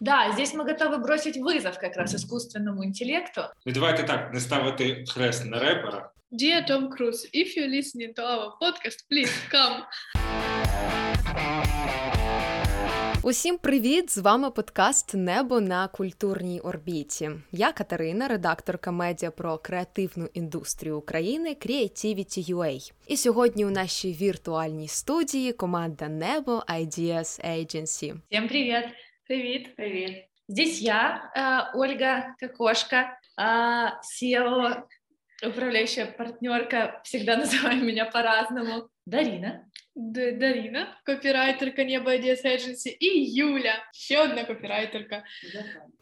Да, здесь мы готовы бросить вызов как раз искусственному интеллекту. Ну давайте так, не ставити хрест на репера. Dear Tom Cruise, if you're listening to our podcast, please come. Усім привіт! З вами подкаст Небо на культурній орбіті. Я Катерина, редакторка медіа про креативну індустрію України Creativity.ua. І сьогодні у нашій віртуальній студії команда Небо IDS Agency. Всем привет! Привет. Привет. Здесь я, э, Ольга Кокошка, э, SEO, управляющая партнерка, всегда называю меня по-разному, Дарина. Д- Дарина, копірайтерка Небо IDS Agency, і Юля, ще одна копірайтерка.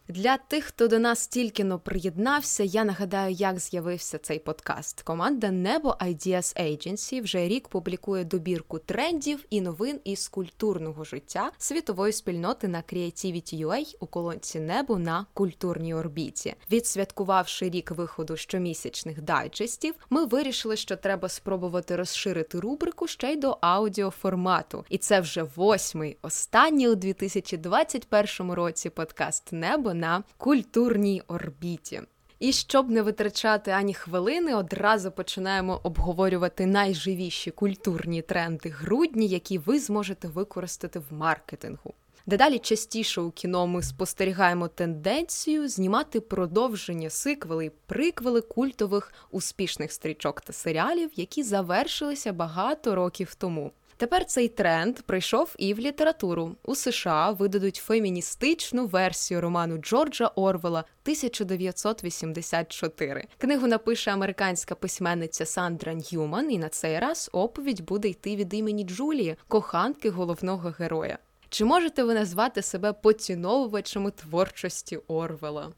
Для тих, хто до нас тільки но приєднався, я нагадаю, як з'явився цей подкаст. Команда Небо IDS Agency вже рік публікує добірку трендів і новин із культурного життя світової спільноти на Creativity.ua у колонці Небо на культурній орбіті. Відсвяткувавши рік виходу щомісячних дайджестів, ми вирішили, що треба спробувати розширити рубрику ще й до аудіоформату. І це вже восьмий останній у 2021 році подкаст Небо на культурній орбіті. І щоб не витрачати ані хвилини, одразу починаємо обговорювати найживіші культурні тренди грудні, які ви зможете використати в маркетингу. Дедалі частіше у кіно ми спостерігаємо тенденцію знімати продовження сиквели й приквели культових успішних стрічок та серіалів, які завершилися багато років тому. Тепер цей тренд прийшов і в літературу. У США видадуть феміністичну версію роману Джорджа Орвела 1984. Книгу напише американська письменниця Сандра Ньюман, і на цей раз оповідь буде йти від імені Джулії, коханки головного героя. Чи можете ви назвати себе поціновувачами творчості Орвела?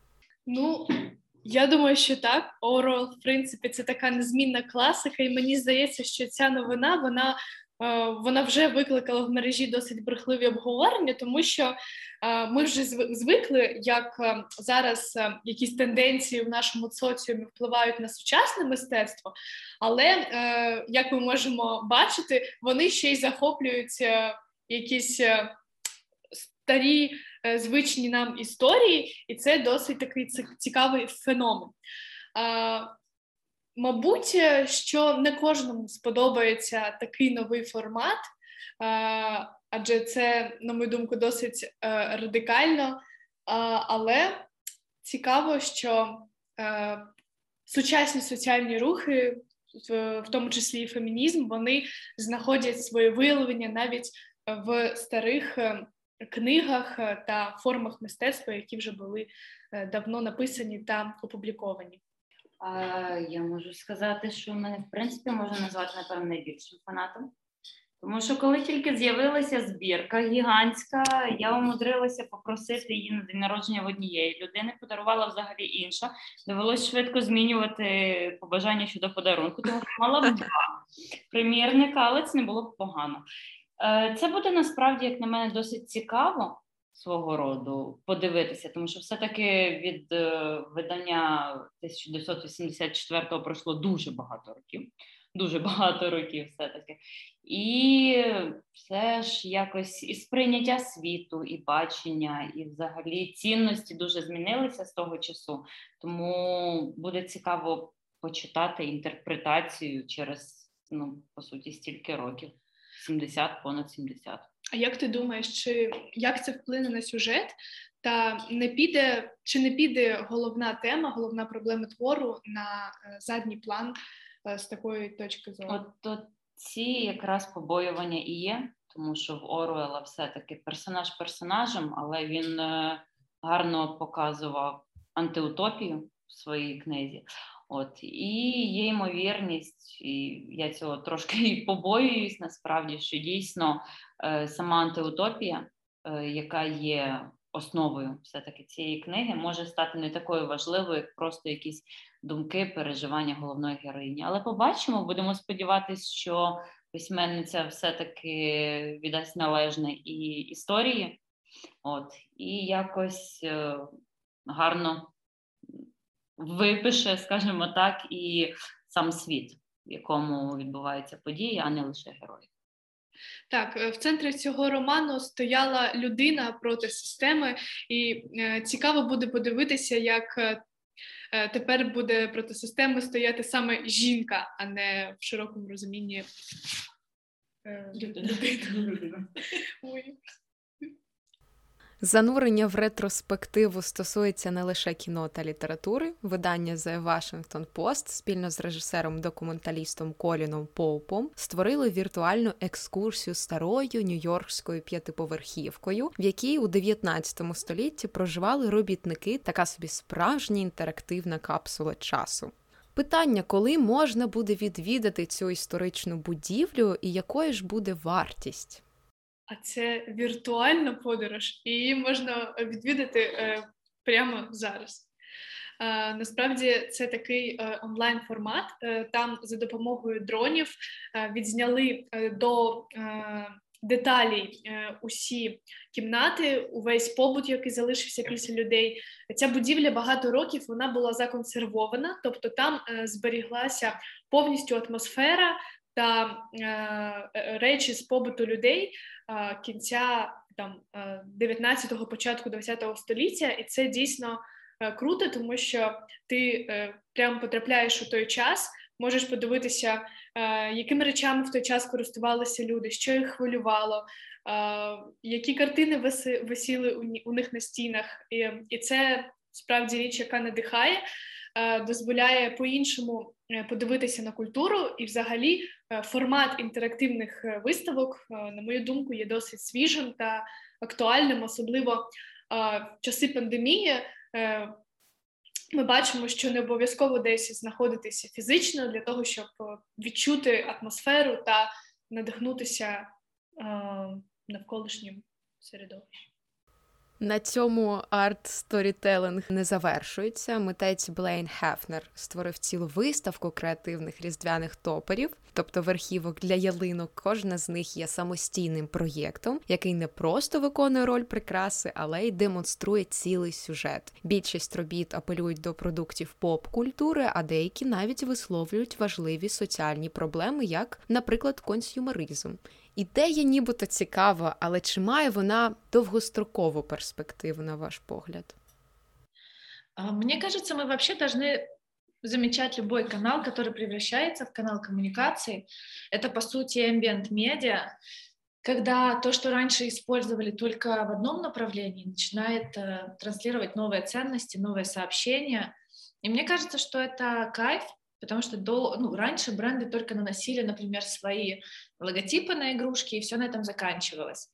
Ну, я думаю, що так. Орел, в принципі, це така незмінна класика, і мені здається, що ця новина вона. Е, Вона вже викликала в мережі досить брехливі обговорення, тому що е, ми вже звикли, як е, зараз якісь тенденції в нашому соціумі впливають на сучасне мистецтво, але як ми можемо бачити, вони ще й захоплюють е, якісь старі звичні нам історії, і це досить такий цікавий феномен. Мабуть, е, що не кожному сподобається такий новий формат, адже це, на мою думку, досить е, радикально, але цікаво, що е, сучасні соціальні рухи, в, тому числі і фемінізм, вони знаходять своє виявлення навіть в старих е, книгах е, та формах мистецтва, які вже були е, давно написані та опубліковані. А, я можу сказати, що мене в принципі можна назвати напевно найбільшим фанатом. Тому що коли тільки з'явилася збірка гігантська, я умудрилася попросити її на день народження в однієї людини, подарувала взагалі інша. Довелось швидко змінювати побажання щодо подарунку, тому мала б два примірника, але це не було б погано. Е, Це буде насправді, як на мене, досить цікаво свого роду подивитися, тому що все-таки від е, видання 1984-го пройшло дуже багато років. Дуже багато років все-таки. І все ж якось і сприйняття світу, і бачення, і взагалі цінності дуже змінилися з того часу. Тому буде цікаво почитати інтерпретацію через, ну, по суті, стільки років. 70, понад 70. А як ти думаєш, чи як це вплине на сюжет? Та не піде чи не піде головна тема, головна проблема твору на е, задній план е, з такої точки зору? От, от ці якраз побоювання і є, тому що в Оруела все-таки персонаж персонажем, але він е, гарно показував антиутопію в своїй книзі. От і є ймовірність, і я цього трошки побоююсь насправді, що дійсно е, сама антиутопія, е, яка є основою все-таки цієї книги, може стати не такою важливою, як просто якісь думки, переживання головної героїні. Але побачимо, будемо сподіватися, що письменниця все-таки віддасть належне і історії, от і якось е, гарно випише, скажімо так, і сам світ, в якому відбуваються події, а не лише герої. Так, е, в центрі цього роману стояла людина проти системи, і е, цікаво буде подивитися, як е, тепер буде проти системи стояти саме жінка, а не в широкому розумінні людина. Занурення в ретроспективу стосується не лише кіно та літератури. Видання The Washington Post спільно з режисером-документалістом Коліном Поупом створили віртуальну екскурсію старою нью-йоркською п'ятиповерхівкою, в якій у 19 столітті проживали робітники, така собі справжня інтерактивна капсула часу. Питання, коли можна буде відвідати цю історичну будівлю, і якою ж буде вартість? А це віртуальна подорож, і її можна відвідати е, прямо зараз. Е, насправді це такий е, онлайн формат. Там за допомогою дронів відзняли до деталей усі кімнати, увесь побут, який залишився після людей. Ця будівля багато років вона була законсервована, тобто там зберіглася повністю атмосфера та речі з побуту людей кінця там 19-го, початку 20-го століття, і це дійсно е, круто, тому що ти е, прямо потрапляєш у той час, можеш подивитися, е, якими речами в той час користувалися люди, що їх хвилювало, які картини висіли у них на стінах, і це справді річ, яка надихає. Дозволяє по-іншому подивитися на культуру, і, взагалі, формат інтерактивних виставок, на мою думку, є досить свіжим та актуальним, особливо в часи пандемії. Ми бачимо, що не обов'язково десь знаходитися фізично для того, щоб відчути атмосферу та надихнутися навколишнім середовищем. На цьому арт-сторітелинг не завершується. Митець Блейн Хефнер створив цілу виставку креативних різдвяних топерів, тобто верхівок для ялинок. Кожна з них є самостійним проєктом, який не просто виконує роль прикраси, але й демонструє цілий сюжет. Більшість робіт апелюють до продуктів поп-культури, а деякі навіть висловлюють важливі соціальні проблеми, як, наприклад, консюмеризм. Ідея нібито цікава, але чи має вона довгострокову перспективу, на ваш погляд? Мне кажется, мы вообще должны замечать любой канал, который превращается в канал коммуникации. Это, по сути, ambient медиа, когда то, что раньше использовали только в одном направлении, начинает э, транслировать новые ценности, новые сообщения. И мне кажется, что это кайф, потому что до, ну, раньше бренды только наносили, например, свои логотипы на игрушки, и все на этом заканчивалось.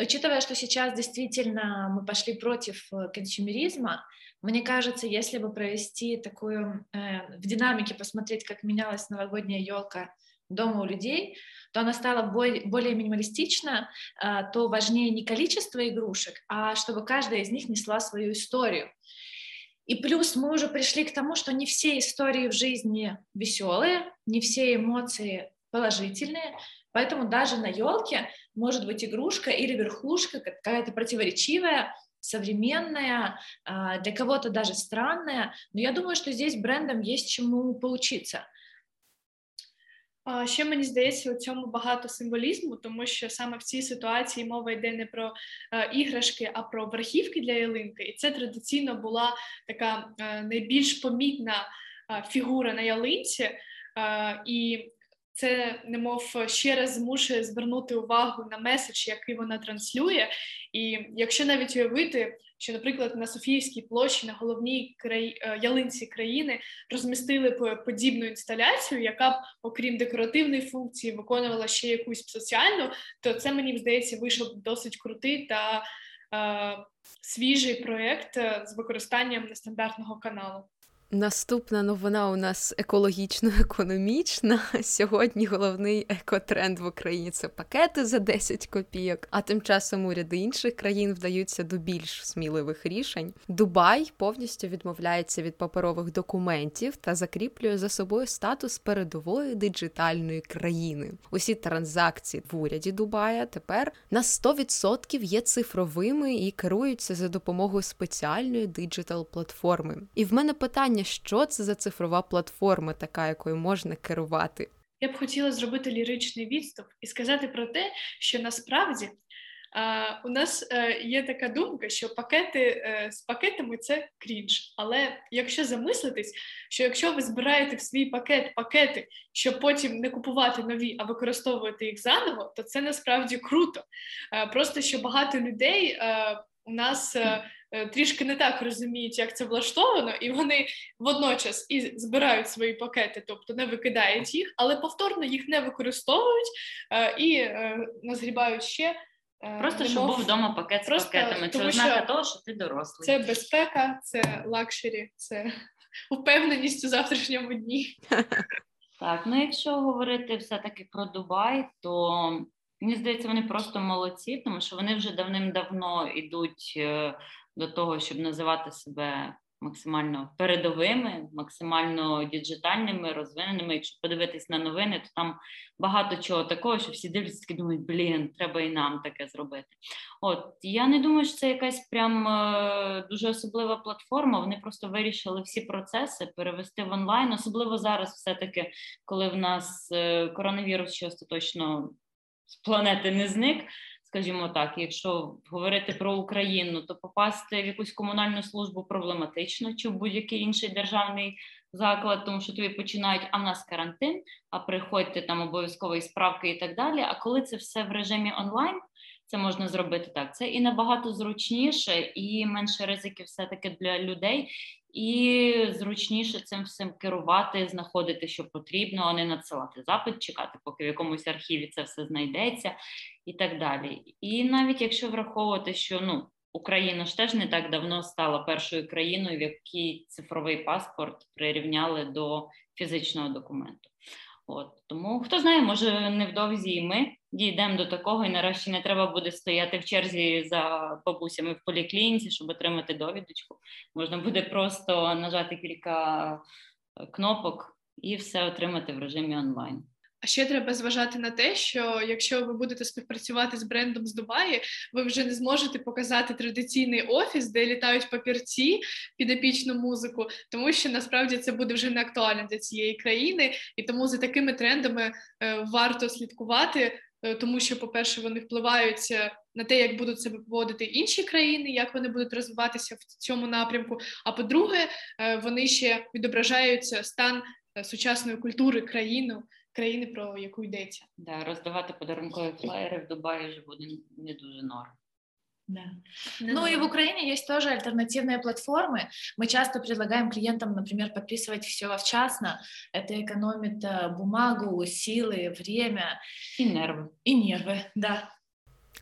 Учитывая, что сейчас действительно мы пошли против э, консюмеризма, мне кажется, если бы провести такую, э, в динамике посмотреть, как менялась новогодняя елка дома у людей, то она стала более, более минималистична, э, то важнее не количество игрушек, а чтобы каждая из них несла свою историю. И плюс мы уже пришли к тому, что не все истории в жизни веселые, не все эмоции положительные, поэтому даже на елке может быть игрушка или верхушка какая-то противоречивая, современная, а, для кого-то даже странная, но я думаю, что здесь брендам есть чему поучиться – Ще мені здається, у цьому багато символізму, тому що саме в цій ситуації мова йде не про е, іграшки, а про верхівки для ялинки. І це традиційно була така е, найбільш помітна е, фігура на ялинці. І це немов ще раз змушує звернути увагу на меседж, який вона транслює. І якщо навіть уявити, що, наприклад, на Софіївській площі на головній край... Е, ялинці країни розмістили подібну інсталяцію, яка б, окрім декоративної функції, виконувала ще якусь соціальну, то це мені здається вийшов досить крутий та е, свіжий проєкт е, з використанням нестандартного каналу. Наступна новина у нас екологічно-економічна. Сьогодні головний екотренд в Україні це пакети за 10 копійок. А тим часом уряди інших країн вдаються до більш сміливих рішень. Дубай повністю відмовляється від паперових документів та закріплює за собою статус передової диджитальної країни. Усі транзакції в уряді Дубая тепер на 100% є цифровими і керуються за допомогою спеціальної диджитал платформи. І в мене питання питання, що це за цифрова платформа, така якою можна керувати. я б хотіла зробити ліричний відступ і сказати про те, що насправді у нас е, є така думка, що пакети е, з пакетами це крінж. Але якщо замислитись, що якщо ви збираєте в свій пакет пакети, щоб потім не купувати нові, а використовувати їх заново, то це насправді круто. Е, просто що багато людей у нас. Трішки не так розуміють, як це влаштовано, і вони водночас і збирають свої пакети, тобто не викидають їх, але повторно їх не використовують і назгрібають ще Е, Просто щоб був вдома пакет з пакетами. Це ознака того, що ти дорослий. Це безпека, це luxury, це упевненість у завтрашньому дні. Так, ну якщо говорити все-таки про Дубай, то мені здається, вони просто молодці, тому що вони вже давним-давно йдуть е, до того, щоб називати себе максимально передовими, максимально діджитальними, розвиненими. Якщо подивитись на новини, то там багато чого такого, що всі дивляться і думають, блін, треба і нам таке зробити. От я не думаю, що це якась прям е, дуже особлива платформа. Вони просто вирішили всі процеси перевести в онлайн, особливо зараз, все-таки, коли в нас е, коронавірус ще остаточно з планети не зник скажімо так, якщо говорити про Україну, то попасти в якусь комунальну службу проблематично чи в будь-який інший державний заклад, тому що тобі починають, а в нас карантин, а приходьте там обов'язкової справки і так далі. А коли це все в режимі онлайн, це можна зробити так. Це і набагато зручніше, і менше ризиків все-таки для людей, і зручніше цим всім керувати, знаходити, що потрібно, а не надсилати запит, чекати, поки в якомусь архіві це все знайдеться, і так далі. І навіть якщо враховувати, що ну. Україна ж теж не так давно стала першою країною, в якій цифровий паспорт прирівняли до фізичного документу. От тому хто знає, може невдовзі і ми дійдемо до такого, і нарешті не треба буде стояти в черзі за бабусями в поліклініці, щоб отримати довідочку. Можна буде просто нажати кілька е, кнопок і все отримати в режимі онлайн. А ще треба зважати на те, що якщо ви будете співпрацювати з брендом з Дубаї, ви вже не зможете показати традиційний офіс, де літають папірці під епічну музику, тому що насправді це буде вже не актуально для цієї країни, і тому за такими трендами е, варто слідкувати. Е, тому що, по-перше, вони впливають е, на те, як будуть себе поводити інші країни, як вони будуть розвиватися в цьому напрямку. А по-друге, вони ще відображають стан сучасної культури країни, країни, про яку йдеться. Да, роздавати подарункові флаєри в Дубаї вже буде не дуже норм. Да. Ну и в Украине есть тоже альтернативные платформы. Мы часто предлагаем клиентам, например, подписывать все в вчасно. Это экономит э, бумагу, силы, время. І нерви. І нерви, да.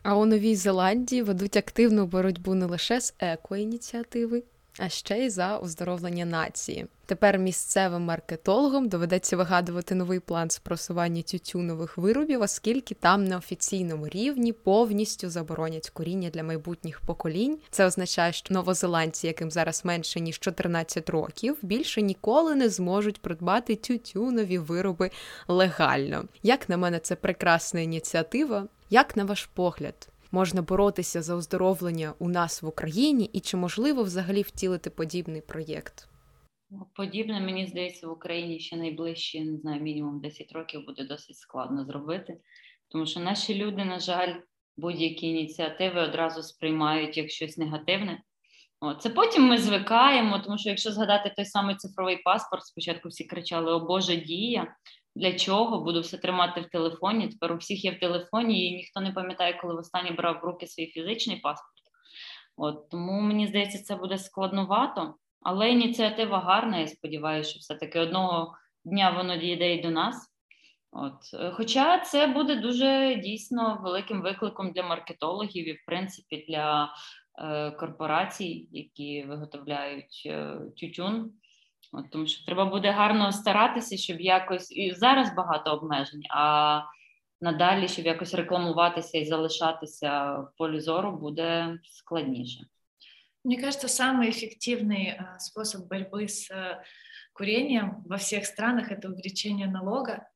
А у Новій Зеландії ведуть активну боротьбу не лише з еко-ініціативи, а ще й за оздоровлення нації. Тепер місцевим маркетологам доведеться вигадувати новий план спросування тютюнових виробів, оскільки там на офіційному рівні повністю заборонять коріння для майбутніх поколінь. Це означає, що новозеландці, яким зараз менше ніж 14 років, більше ніколи не зможуть придбати тютюнові вироби легально. Як на мене, це прекрасна ініціатива. Як на ваш погляд? Можна боротися за оздоровлення у нас в Україні, і чи можливо взагалі втілити подібний проєкт? Подібне, мені здається, в Україні ще найближчі, не знаю, мінімум 10 років буде досить складно зробити, тому що наші люди, на жаль, будь-які ініціативи одразу сприймають як щось негативне. О, це потім ми звикаємо, тому що якщо згадати той самий цифровий паспорт, спочатку всі кричали О Боже дія, для чого буду все тримати в телефоні. Тепер у всіх є в телефоні, і ніхто не пам'ятає, коли востаннє брав в руки свій фізичний паспорт. От Тому мені здається, це буде складновато, але ініціатива гарна. Я сподіваюся, що все-таки одного дня воно дійде і до нас. От. Хоча це буде дуже дійсно великим викликом для маркетологів і, в принципі, для е, корпорацій, які виготовляють е, тютюн. От, Тому що треба буде гарно старатися, щоб якось і зараз багато обмежень, а надалі, щоб якось рекламуватися і залишатися в полі зору, буде складніше. Мне кажется, самый эффективный э, способ борьбы с э, курением во всех странах это увеличение налога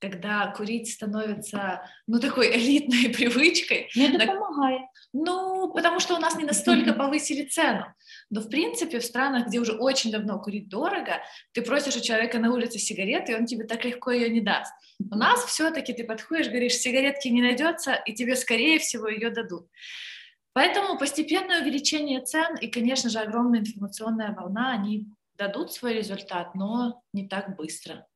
когда курить становится, ну, такой элитной привычкой. Не помогает. Ну, потому что у нас не настолько повысили цену. Но, в принципе, в странах, где уже очень давно курить дорого, ты просишь у человека на улице сигареты, и он тебе так легко ее не даст. У нас все-таки ты подходишь, говоришь, сигаретки не найдется, и тебе, скорее всего, ее дадут. Поэтому постепенное увеличение цен и, конечно же, огромная информационная волна, они дадуть свій результат, але не так швидко.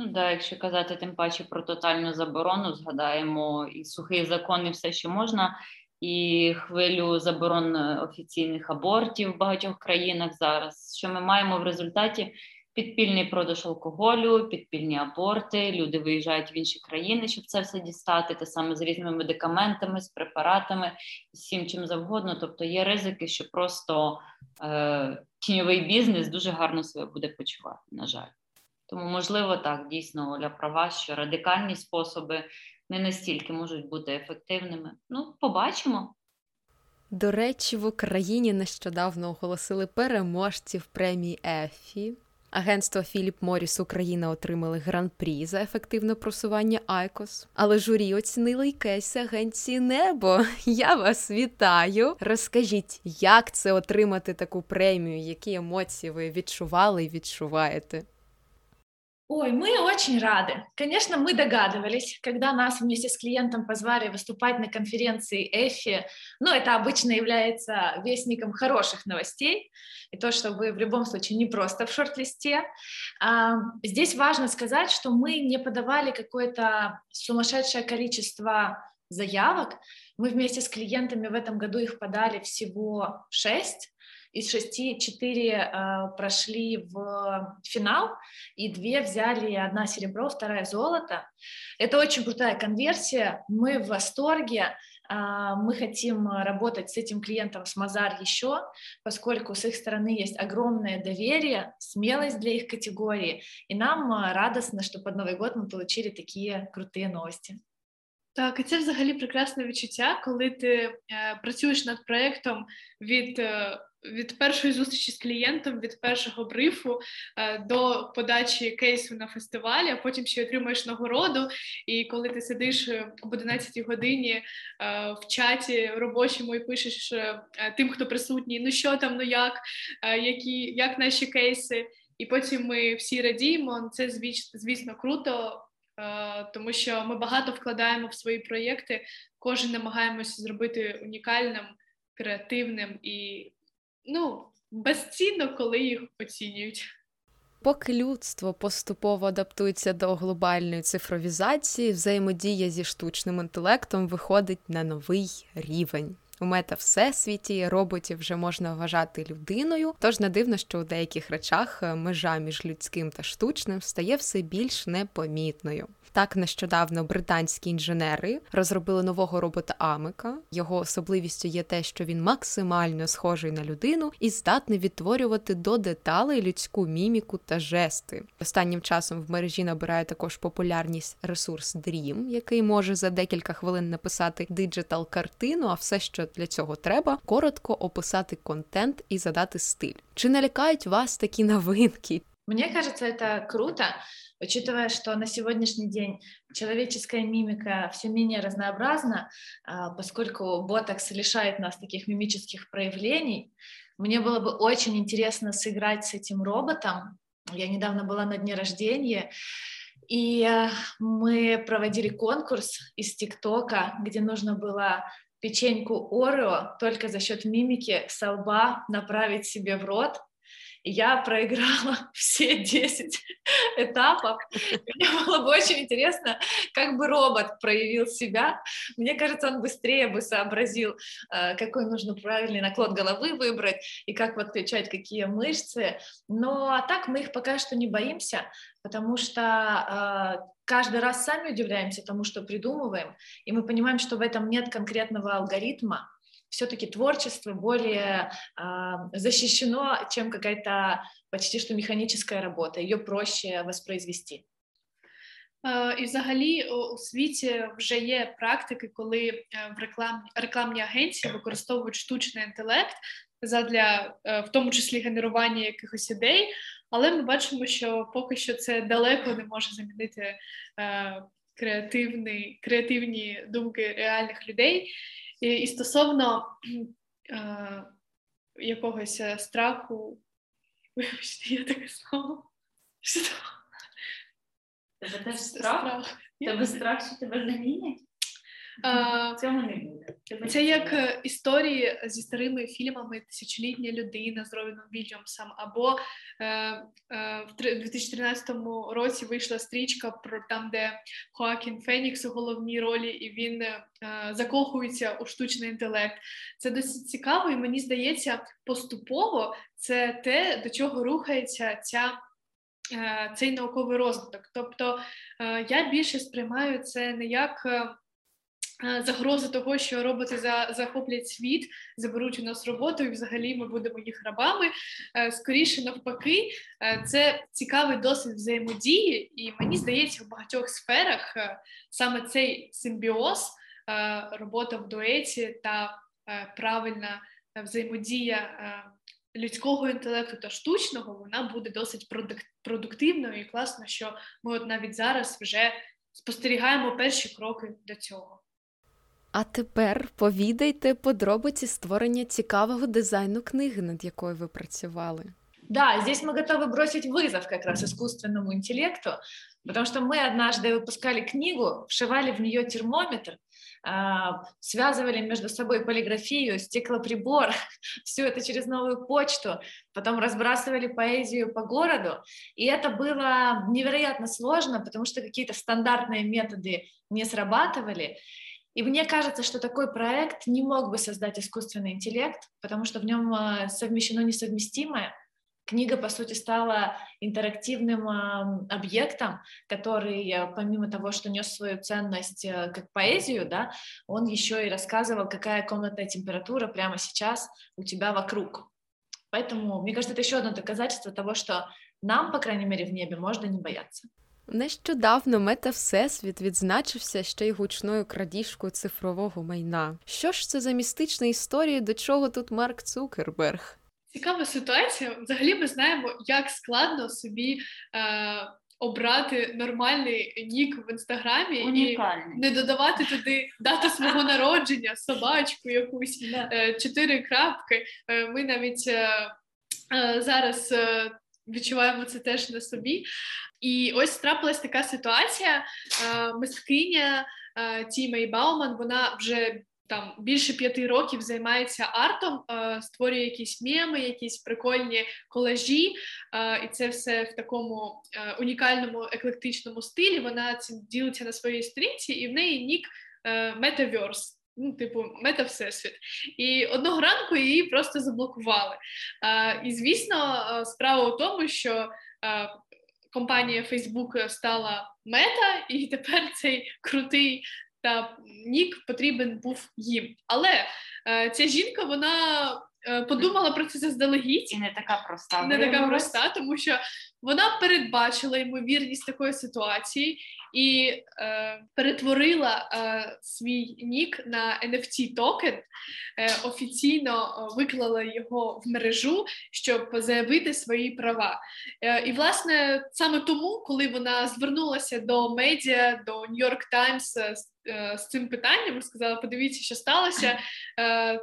Ну да, якщо казати тим паче про тотальну заборону, згадаємо і сухий закон, і все, що можна, і хвилю заборон офіційних абортів в багатьох країнах зараз. Що ми маємо в результаті? Підпільний продаж алкоголю, підпільні аборти, люди виїжджають в інші країни, щоб це все дістати, те саме з різними медикаментами, з препаратами, з всім чим завгодно. Тобто є ризики, що просто е, тіньовий бізнес дуже гарно себе буде почувати, на жаль. Тому, можливо, так, дійсно, Оля права, що радикальні способи не настільки можуть бути ефективними. Ну, побачимо. До речі, в Україні нещодавно оголосили переможців премії Ефі. Агентство Філіп Моріс Україна отримали гран-прі за ефективне просування Айкос. Але журі оцінили й кейси агенції Небо. Я вас вітаю. Розкажіть, як це отримати таку премію, які емоції ви відчували і відчуваєте? Ой, мы очень рады. Конечно, мы догадывались, когда нас вместе с клиентом позвали выступать на конференции EFI, ну, это обычно является вестником хороших новостей, и то, что вы в любом случае не просто в шорт-листе. А, здесь важно сказать, что мы не подавали какое-то сумасшедшее количество заявок, мы вместе с клиентами в этом году их подали всего шесть, из шести четыре э, прошли в финал, и две взяли, одна серебро, вторая золото. Это очень крутая конверсия, мы в восторге, э, мы хотим работать с этим клиентом с Мазар еще, поскольку с их стороны есть огромное доверие, смелость для их категории, и нам радостно, что под Новый год мы получили такие крутые новости. Так, і це взагалі прекрасне відчуття, коли ти е, працюєш над проєктом від е, від першої зустрічі з клієнтом, від першого брифу е, до подачі кейсу на фестивалі, а потім ще отримуєш нагороду. І коли ти сидиш об 11 годині е, в чаті робочому і пишеш е, тим, хто присутній, ну що там, ну як, які, як наші кейси, і потім ми всі радіємо. Це звісно круто. Тому що ми багато вкладаємо в свої проєкти, кожен намагаємося зробити унікальним, креативним і ну, безцінно, коли їх оцінюють. Поки людство поступово адаптується до глобальної цифровізації, взаємодія зі штучним інтелектом виходить на новий рівень. У мета всесвіті роботів вже можна вважати людиною, тож не дивно, що у деяких речах межа між людським та штучним стає все більш непомітною. Так нещодавно британські інженери розробили нового робота Амика. Його особливістю є те, що він максимально схожий на людину і здатний відтворювати до деталей людську міміку та жести. Останнім часом в мережі набирає також популярність ресурс Dream, який може за декілька хвилин написати диджитал картину, а все, що для цього треба, коротко описати контент і задати стиль. Чи не лякають вас такі новинки? Мені кажется, це круто. Учитывая, что на сегодняшний день человеческая мимика все менее разнообразна, а, поскольку ботокс лишает нас таких мимических проявлений, мне было бы очень интересно сыграть с этим роботом. Я недавно была на дне рождения, и а, мы проводили конкурс из ТикТока, где нужно было печеньку Орео только за счет мимики со лба направить себе в рот, я проиграла все 10 этапов. Мне было бы очень интересно, как бы робот проявил себя. Мне кажется, он быстрее бы сообразил, э, какой нужно правильный наклон головы выбрать и как подключать какие мышцы. Но а так мы их пока что не боимся, потому что э, каждый раз сами удивляемся тому, что придумываем, и мы понимаем, что в этом нет конкретного алгоритма, все-таки творчество более э, защищено, чем какая-то почти что механическая работа, ее проще воспроизвести. І, взагалі, у світі вже є практики, коли в реклам... рекламні агенції використовують штучний інтелект задля, в тому числі, генерування якихось ідей, але ми бачимо, що поки що це далеко не може замінити креативні, креативні думки реальних людей. І, і стосовно е, якогось е, страху. Вибачте, я таке слово. Тебе теж страх? Страх. Тебе страх, що тебе замінять? А, Цього не буде. Це як е, історії зі старими фільмами Тисячолітня людина з Робіном Вільямсом, або е, е, в три- 2013 році вийшла стрічка про там, де Хоакін Фенікс у головній ролі, і він е, закохується у штучний інтелект. Це досить цікаво, і мені здається, поступово це те, до чого рухається ця. е, Цей науковий розвиток. Тобто е, я більше сприймаю це не як е, загрози того, що роботи за, захоплять світ, заберуть у нас роботу, і взагалі ми будемо їх рабами. Е, Скоріше навпаки, е, це цікавий досвід взаємодії, і мені здається, в багатьох сферах саме цей симбіоз, робота в дуеті та правильна взаємодія. Людського інтелекту та штучного вона буде досить продуктивною і класно, що ми от навіть зараз вже спостерігаємо перші кроки до цього. А тепер повідайте подробиці створення цікавого дизайну книги, над якою ви працювали. Да, здесь мы готовы бросить вызов как раз искусственному интеллекту, потому что мы однажды выпускали книгу, вшивали в нее термометр, а, связывали между собой полиграфию, стеклоприбор, все это через новую почту, потом разбрасывали поэзию по городу, и это было невероятно сложно, потому что какие-то стандартные методы не срабатывали, и мне кажется, что такой проект не мог бы создать искусственный интеллект, потому что в нем а, совмещено несовместимое. Книга, по сути, стала интерактивным а, объектом, который, а, помимо того, что нес свою ценность а, как поэзию, да, он еще и рассказывал, какая комнатная температура прямо сейчас у тебя вокруг. Поэтому, мне кажется, это еще одно доказательство того, что нам, по крайней мере, в небе можно не бояться. Нещодавно Мета Всесвіт відзначився ще й гучною крадіжкою цифрового майна. Що ж це за містична історія, до чого тут Марк Цукерберг? Цікава ситуація. Взагалі ми знаємо, як складно собі е, обрати нормальний нік в інстаграмі і не додавати туди дату свого народження, собачку якусь, е, чотири крапки. Е, ми навіть е, е, зараз е, відчуваємо це теж на собі. І ось трапилась така ситуація. Е, мисткиня е, Тімей Бауман, вона вже там більше п'яти років займається артом, е, створює якісь меми, якісь прикольні колажі, і це все в такому унікальному еклектичному стилі. Вона цим ділиться на своїй сторінці, і в неї нік Metaverse. Ну, типу, мета всесвіт. І одного ранку її просто заблокували. Е, і звісно, справа у тому, що е, компанія Facebook стала мета, і тепер цей крутий та нік потрібен був їм. Але е, ця жінка вона е, подумала про це заздалегідь. І не така проста. Не така проста, тому що вона передбачила ймовірність такої ситуації і е, перетворила е, свій нік на NFT токен, е, офіційно е, виклала його в мережу, щоб заявити свої права. Е, і власне саме тому, коли вона звернулася до медіа, до York Times е, з, цим питанням, сказала: подивіться, що сталося.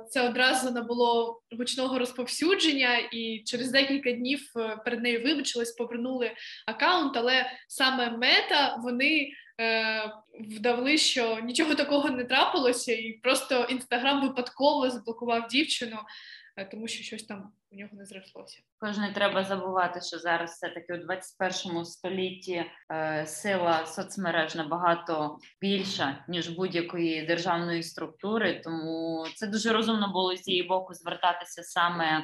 Це одразу набуло гучного розповсюдження, і через декілька днів перед нею вибачились, повернули аккаунт, але саме мета вони. е, що нічого такого не трапилося, і просто інстаграм випадково заблокував дівчину, е, тому що щось там у нього не зрослося. Також не треба забувати, що зараз все-таки у 21 столітті е, сила соцмереж набагато більша, ніж будь-якої державної структури, тому це дуже розумно було з її боку звертатися саме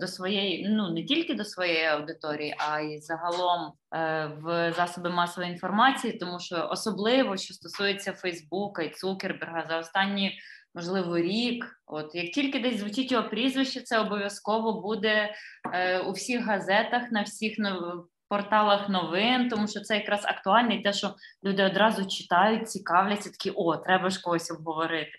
до своєї, ну не тільки до своєї аудиторії, а й загалом е, в засоби масової інформації, тому що особливо що стосується Фейсбука і Цукерберга за останні можливо, рік. От як тільки десь звучить його прізвище, це обов'язково буде е, у всіх газетах, на всіх. Порталах новин, тому що це якраз актуально, і те, що люди одразу читають, цікавляться, такі о, треба ж когось обговорити.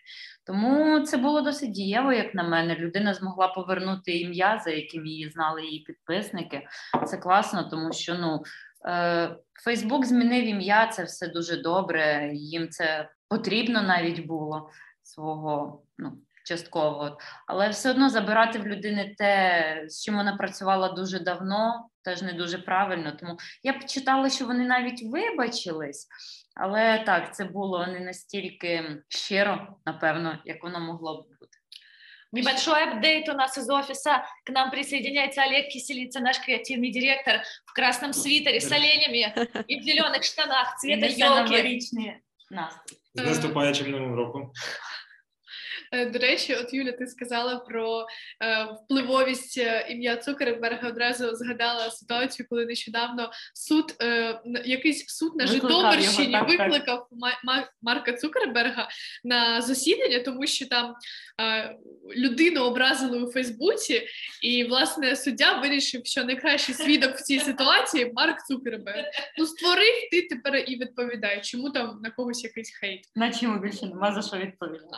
Тому це було досить дієво, як на мене. Людина змогла повернути ім'я, за яким її знали її підписники. Це класно, тому що ну. Фейсбук змінив ім'я, це все дуже добре. Їм це потрібно навіть було свого ну, частково, але все одно забирати в людини те, з чим вона працювала дуже давно, теж не дуже правильно. Тому я б читала, що вони навіть вибачились, але так, це було не настільки щиро, напевно, як воно могло б бути. Небольшой апдейт у нас из офиса. К нам присоединяется Олег Киселица, наш креативный директор, в красном свитере с оленями и в зеленых штанах цвета елки. З наступаючим новим роком. Е, До речі, от Юля, ти сказала про е, впливовість е, ім'я Цукерберга. Одразу згадала ситуацію, коли нещодавно суд, якийсь суд на Викликав Житомирщині його, так, так. викликав Ма- Ма- Марка Цукерберга на засідання, тому що там людину образили у Фейсбуці, і власне суддя вирішив, що найкращий свідок в цій ситуації Марк Цукерберг. Ну створив ти тепер і відповідай, чому там на когось якийсь хейт. Наче йому більше нема за що відповідати.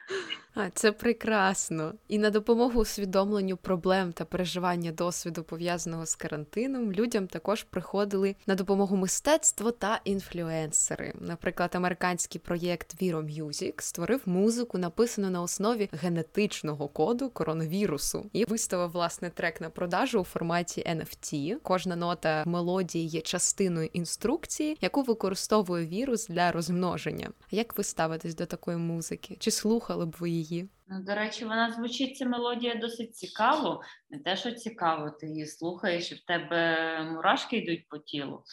А, це прекрасно. І на допомогу усвідомленню проблем та переживання досвіду, пов'язаного з карантином, людям також приходили на допомогу мистецтво та інфлюенсери. Наприклад, американський проєкт Viro Music створив музику, написану на основі генетичного коду коронавірусу, і виставив власне трек на продажу у форматі NFT. Кожна нота мелодії є частиною інструкції, яку використовує вірус для розмноження. Як ви ставитесь до такої музики? Чи слухали б ви її? Ну, до речі, вона звучить ця мелодія досить цікаво. Не те, що цікаво, ти її слухаєш, і в тебе мурашки йдуть по тілу.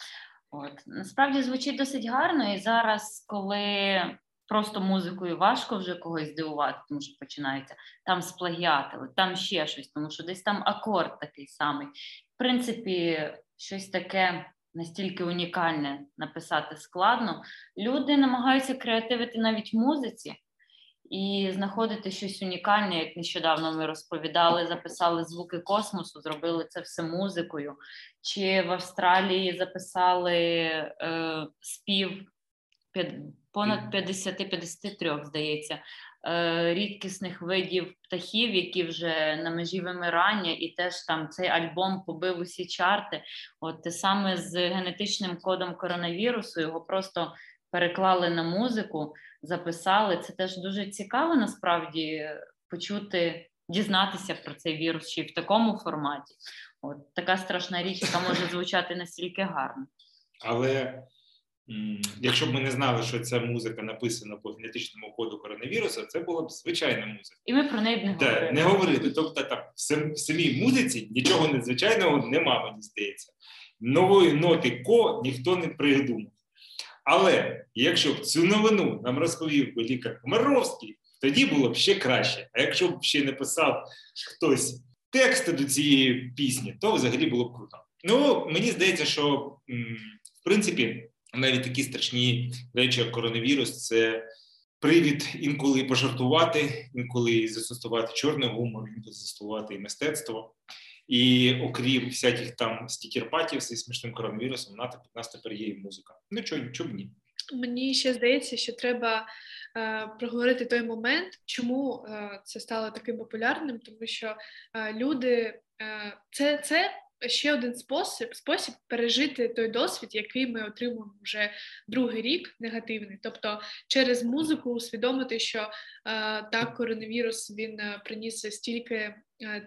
От насправді звучить досить гарно, і зараз, коли просто музикою важко вже когось здивувати, тому що починається там сплагіатили, там ще щось, тому що десь там акорд такий самий. В принципі, щось таке. Настільки унікальне написати складно. Люди намагаються креативити навіть в музиці, і знаходити щось унікальне, як нещодавно ми розповідали, записали звуки космосу, зробили це все музикою. Чи в Австралії записали е, спів понад 50-53, здається, е, рідкісних видів птахів, які вже на межі вимирання, і теж там цей альбом побив усі чарти. От те саме з генетичним кодом коронавірусу, його просто переклали на музику записали. Це теж дуже цікаво насправді почути, дізнатися про цей вірус ще й в такому форматі. От така страшна річ, яка може звучати настільки гарно. Але якщо б ми не знали, що ця музика написана по генетичному коду коронавірусу, це була б звичайна музика. І ми про неї б не Да, не говорити. Тобто там в в самій музиці нічого надзвичайного нема, мені здається. Нової ноти ко ніхто не придумав. Але якщо б цю новину нам розповів би лікар Комаровський, тоді було б ще краще. А якщо б ще не писав хтось тексти до цієї пісні, то взагалі було б круто. Ну, мені здається, що в принципі навіть такі страшні речі, як коронавірус, це привід інколи пожартувати, інколи застосувати чорний гумор, інколи застосувати і мистецтво. І окрім всяких там стікерпатів зі смішним коронавірусом, на у нас тепер є і музика. Ну чого б ні? Мені ще здається, що треба е, проговорити той момент, чому е, це стало таким популярним, тому що е, люди е, це, це ще один спосіб, спосіб пережити той досвід, який ми отримуємо вже другий рік негативний. Тобто через музику усвідомити, що е, так, коронавірус він е, приніс стільки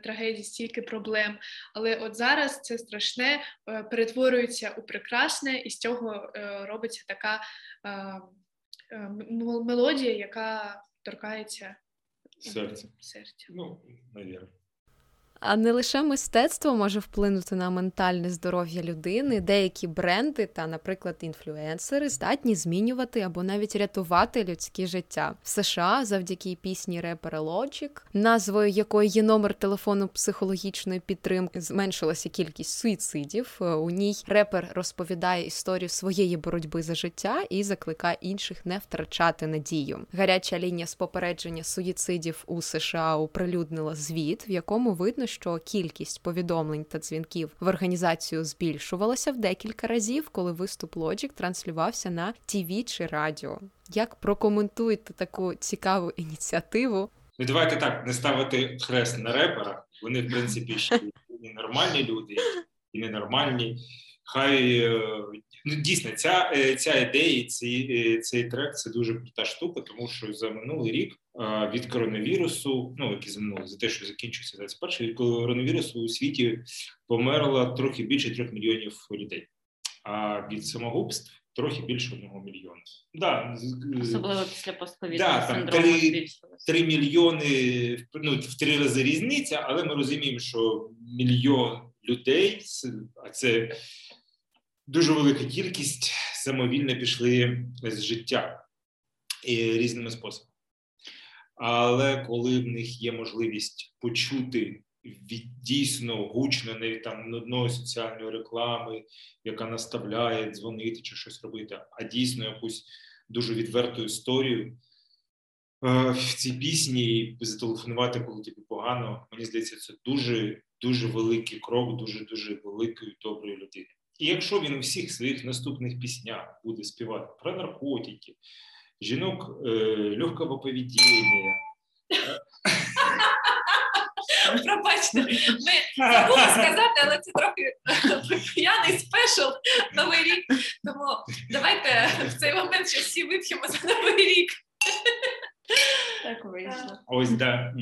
трагедій, стільки проблем. Але от зараз це страшне е, перетворюється у прекрасне, і з цього е, робиться така е, е, мелодія, яка торкається серця. серця. Ну, навірно. А не лише мистецтво може вплинути на ментальне здоров'я людини. Деякі бренди та, наприклад, інфлюенсери здатні змінювати або навіть рятувати людське життя в США завдяки пісні репера Logic, назвою якої є номер телефону психологічної підтримки. Зменшилася кількість суїцидів. Е, У ній репер розповідає історію своєї боротьби за життя і закликає інших не втрачати надію. Гаряча лінія з попередження суїцидів у США оприлюднила звіт, в якому видно, що кількість повідомлень та дзвінків в організацію збільшувалася в декілька разів, коли виступ Logic транслювався на ТВ чи радіо. Як прокоментуєте таку цікаву ініціативу? Ну, давайте так, не ставити хрест на реперах. Вони, в принципі, ще і нормальні люди, і ненормальні. Хай ну, дійсно ця ця ідея, цей, цей трек це дуже крута штука, тому що за минулий рік від коронавірусу, ну який за минулий, за те, що закінчується 21 від коронавірусу у світі померло трохи більше трьох мільйонів людей, а від самогубств трохи більше одного мільйона. Да, Особливо після постковідного да, синдрому 3, 3 мільйони, ну, в три рази різниця, але ми розуміємо, що мільйон людей, а це дуже велика кількість, самовільно пішли з життя і різними способами. Але коли в них є можливість почути від дійсно гучно навіть там нудної соціальної реклами, яка наставляє дзвонити чи щось робити, а дійсно якусь дуже відверту історію е, в цій пісні зателефонувати, коли тобі погано. Мені здається, це дуже дуже великий крок, дуже дуже великої доброї людини. І якщо він у всіх своїх наступних піснях буде співати про наркотики, жінок е, легкого поведіння, Пробачте, ми забули сказати, але це трохи п'яний спешл новий рік. Тому давайте в цей момент ще всі вип'ємо за новий рік. Так вийшло. Ось да.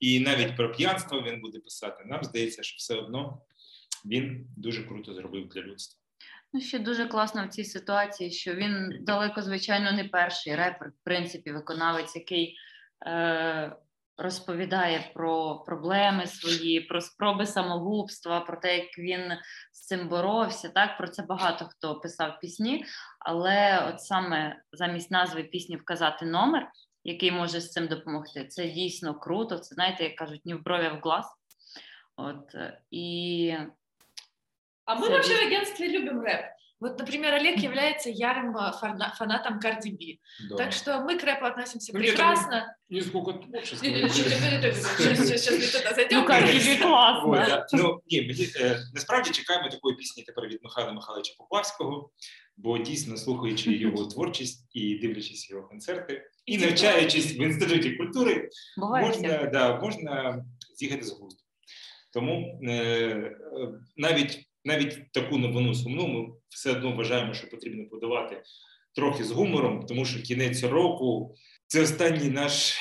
І навіть про п'янство він буде писати. Нам здається, що все одно він дуже круто зробив для людства. Ну, ще дуже класно в цій ситуації, що він далеко, звичайно, не перший репер, в принципі, виконавець, який е, розповідає про проблеми свої, про спроби самогубства, про те, як він з цим боровся. Так про це багато хто писав пісні, але от саме замість назви пісні вказати номер, який може з цим допомогти. Це дійсно круто. Це знаєте, як кажуть, ні в брові в глаз. От і а мы вообще в агентстве любим рэп. Вот, например, Олег является ярым фанатом Карди Би. Да. Так что мы к рэпу относимся ну, прекрасно. Нисколько творчество. Сейчас ми туди зайдемо. Ну, Карді Би класно. Ну, ні, мені, насправді чекаємо такої пісні тепер від Михайла Михайловича Поплавського, бо дійсно слухаючи його творчість і дивлячись його концерти, і навчаючись в інституті культури, можна, да, можна з'їхати з глузду. Тому е, навіть навіть таку новину сумну ми все одно вважаємо, що потрібно подавати трохи з гумором, тому що кінець року це останній наш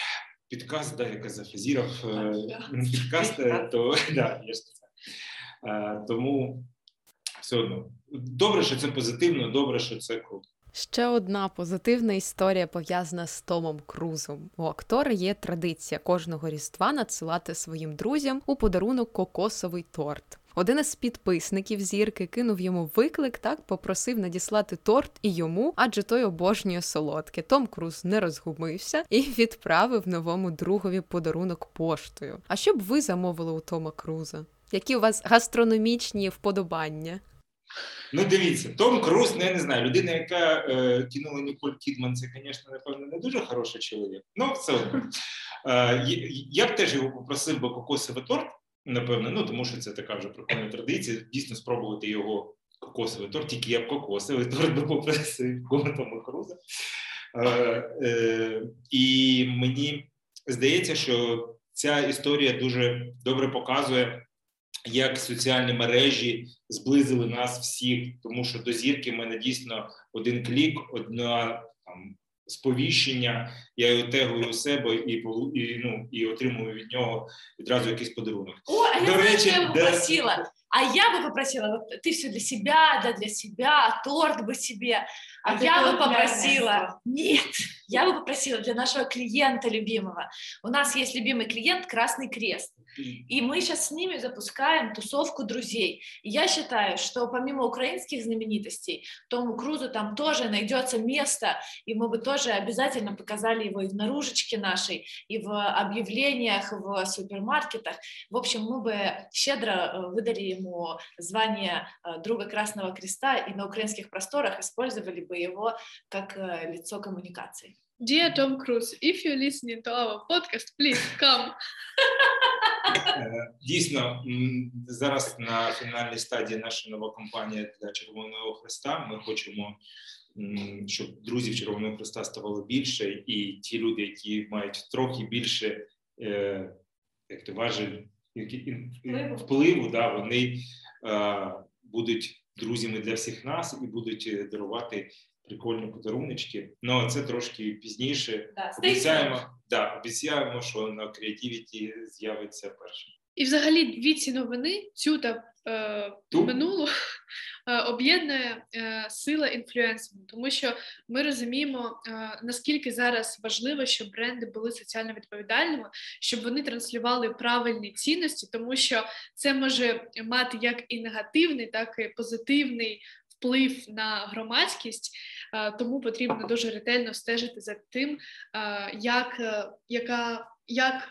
підкаст, да, яка зафазірав е, підкаст, е, то да, я сказав. Тому все одно добре, що це позитивно, добре, що це круто. Ще одна позитивна історія пов'язана з Томом Крузом. У актора є традиція кожного різдва надсилати своїм друзям у подарунок кокосовий торт. Один із підписників зірки кинув йому виклик, так попросив надіслати торт і йому, адже той обожнює солодке. Том Круз не розгубився і відправив новому другові подарунок поштою. А що б ви замовили у Тома Круза? Які у вас гастрономічні вподобання? Ну, дивіться, Том Круз, ну, я не знаю, людина, яка е, кинула Ніколь Кідман, це, звісно, напевно, не дуже хороший чоловік. Ну, все одно. Е, я б теж його попросив би кокосовий торт, напевно, ну тому що це така вже прикольна традиція. Дійсно спробувати його кокосовий торт, тільки я б кокосовий торт би попросив Тома Круза. Е, е, і мені здається, що ця історія дуже добре показує як соціальні мережі зблизили нас всіх, тому що до зірки в мене дійсно один клік, одна сповіщення. Я його тегую у себе і і, ну, і отримую від нього відразу якийсь подарунок. О, а до я речі, знаю, я попросила. А я бы попросила, вот ты все для себя, да для себя, торт бы себе. А, а я бы попросила, нет, я бы попросила для нашего клиента любимого. У нас есть любимый клиент Красный Крест. И мы сейчас с ними запускаем тусовку друзей. И я считаю, что помимо украинских знаменитостей, Тому Крузу там тоже найдется место, и мы бы тоже обязательно показали его и в наружечке нашей, и в объявлениях в супермаркетах. В общем, мы бы щедро э, выдали ему звание э, друга Красного Креста и на украинских просторах использовали бы его как э, лицо коммуникации. Dear Tom Cruise, if you're listening to our podcast, please come. Е, дійсно, зараз на фінальній стадії наша нова кампанія для Червоного Хреста. Ми хочемо, щоб друзів Червоного Хреста ставало більше, і ті люди, які мають трохи більше е, як то важель, впливу, да, вони е, будуть друзями для всіх нас і будуть дарувати прикольні подаруночки. Ну це трошки пізніше. Да, Обіцяємо, да, обіцяємо, що на креативіті з'явиться першим. І взагалі дві ці новини, цю та е, минулу, е, об'єднує е, сила інфлюенсингу, тому що ми розуміємо, е, наскільки зараз важливо, щоб бренди були соціально відповідальними, щоб вони транслювали правильні цінності, тому що це може мати як і негативний, так і позитивний вплив на громадськість. Е, тому потрібно дуже ретельно стежити за тим, е, як, е, яка, як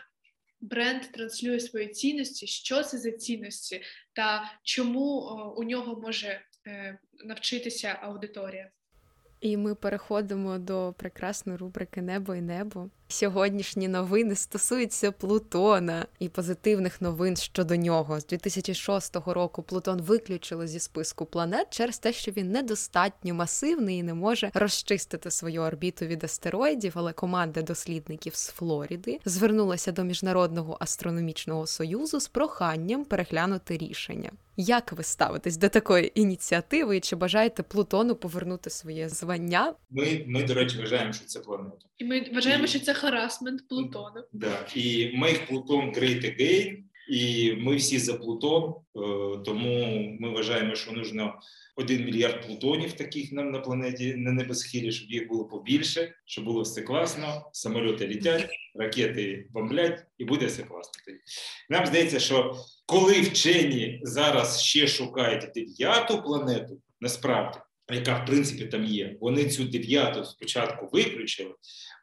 бренд транслює свої цінності, що це за цінності, та чому у нього може навчитися аудиторія. І ми переходимо до прекрасної рубрики Небо і небо. Сьогоднішні новини стосуються Плутона і позитивних новин щодо нього. З 2006 року Плутон виключили зі списку планет через те, що він недостатньо масивний і не може розчистити свою орбіту від астероїдів. Але команда дослідників з Флориди звернулася до міжнародного астрономічного союзу з проханням переглянути рішення. Як ви ставитесь до такої ініціативи? І чи бажаєте Плутону повернути своє звання? Ми, ми, до речі, вважаємо, що це планета. І ми вважаємо, що це харасмент Плутона. Да. І make Плутон great again, і ми всі за Плутон, е, тому ми вважаємо, що нужно один мільярд плутонів таких нам на планеті на небосхилі, щоб їх було побільше, щоб було все класно, самольоти літять, ракети бомблять, і буде все класно. Нам здається, що коли вчені зараз ще шукають дев'яту планету, насправді, яка в принципі там є, вони цю дев'яту спочатку виключили,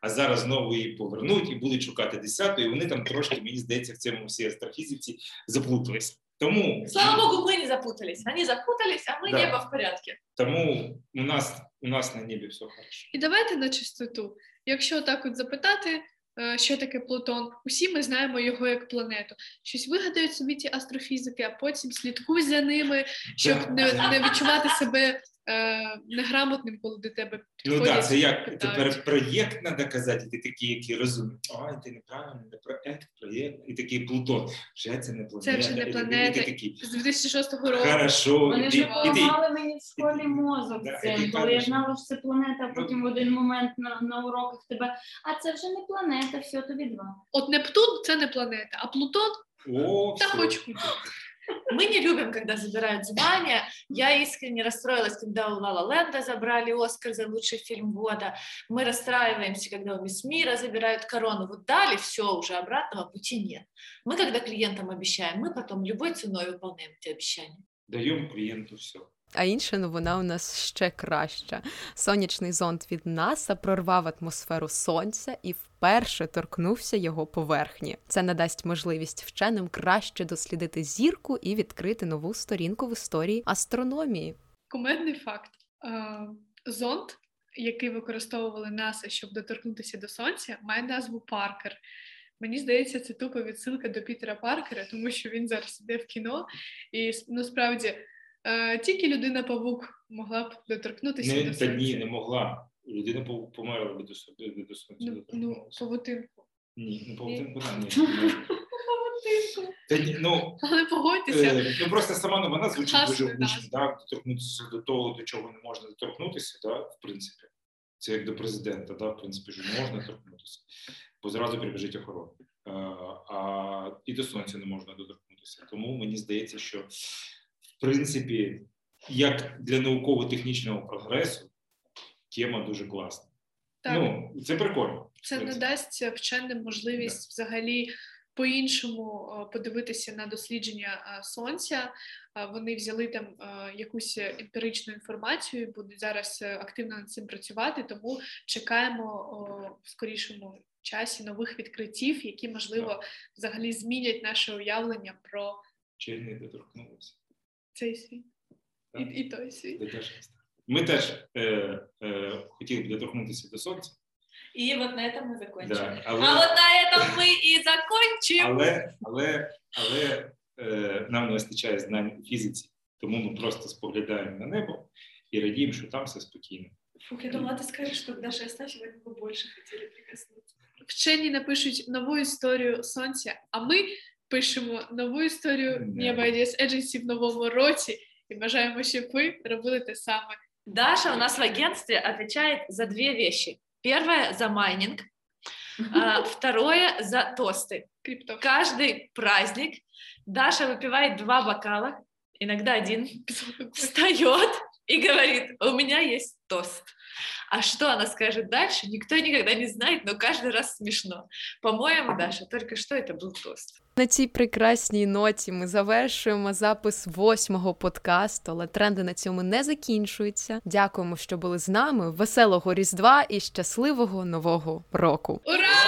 а зараз знову її повернуть і будуть шукати десяту, і вони там трошки, мені здається, в цьому всій астрофізиці заплуталися. Тому Слава богу, мы не запутались. Они запутались, а мы Да. небо в порядке. тому у нас у нас на небі все хорошо. І давайте на чистоту. Якщо так от запитати, е, що таке Плутон, усі ми знаємо його як планету. Щось вигадають собі ці астрофізики, а потім слідкуй за ними, щоб Да. не, не відчувати себе е, неграмотним, коли до тебе Ну підходять. так, це як питають. тепер проєкт треба казати, і ти такий, який розумієш, ой, ти неправильно, не проєкт, проєкт, і такий Плутон. Вже це не планета. Це вже не планета. І ти такий, З 2006 року. хорошо, Вони ж ти, і ти, ламали мені в школі мозок Да, цим, коли я знала, що це планета, а ну, потім в один момент на, на уроках тебе, а це вже не планета, все, тобі два. От Нептун це не планета, а Плутон о, та все. хоч куди. Мы не любим, когда забирают звания. Я искренне расстроилась, когда у Лала Ленда забрали Оскар за лучший фильм года. Мы расстраиваемся, когда у Мисс Мира забирают корону. Вот дали, все, уже обратного пути нет. Мы, когда клиентам обещаем, мы потом любой ценой выполняем эти обещания. Даємо клієнту все. А інша новина у нас ще краща. Сонячний зонд від НАСА прорвав атмосферу сонця і вперше торкнувся його поверхні. Це надасть можливість вченим краще дослідити зірку і відкрити нову сторінку в історії астрономії. Кумедний факт. Е, Зонд, який використовували НАСА, щоб доторкнутися до сонця, має назву Паркер. Мені здається, це тупо відсилка до Пітера Паркера, тому що він зараз іде в кіно, і ну, справді е, тільки людина павук могла б доторкнутися Не, до та ні, не могла. Людина померла від до Ну, ну павутинку. Ні, ну павутинку там ні. Та ні, ну, Але погодьтеся, Е, Ну просто сама новина звучить Класно, дуже да. гучно, да? доторкнутися до того, до чого не можна доторкнутися, да? в принципі. Це як до президента, да? в принципі, що можна торкнутися, бо зразу прибіжить охорона. Е, А і до сонця не можна доторкнутися. Тому мені здається, що в принципі, як для науково-технічного прогресу, тема дуже класна. так. Ну, це прикольно. Це надасть вченим можливість взагалі по-іншому е, подивитися на дослідження е, сонця. Е, Вони взяли там якусь емпіричну інформацію, і будуть зараз активно над цим працювати. Тому чекаємо в скорішому часі нових відкриттів, які можливо взагалі змінять наше уявлення про Чи не доторкнулися цей світ і, Так. і той світ. Це теж класно. Ми теж е, е, хотіли б доторкнутися до сонця. И вот на этом мы закончим. Да, але, А вот на этом мы и закончим. але, але, але е, нам не вистачає знань у фізиці, тому ми просто споглядаємо на небо і радіємо, що там все спокійно. Фух, я думала, ты скажешь, что к Даше Астафьевой мы бы больше хотели прикоснуться. Вчені напишуть нову історію сонця, а ми пишемо нову історію Неба. Неба IDS Agency в новому році. і бажаємо, щоб ви робили те саме. Даша у нас в агентстве отвечает за две вещи. Первое за майнинг, а, второе за тосты. Крипто. Каждый праздник Даша выпивает два бокала, иногда один, встает и говорит, у меня есть тост. А что она скажет дальше, никто никогда не знает, но каждый раз смешно. По-моему, Даша, только что это был тост. На цій прекрасній ноті ми завершуємо запис восьмого подкасту, але тренди на цьому не закінчуються. Дякуємо, що були з нами. Веселого Різдва і щасливого нового року! Ура!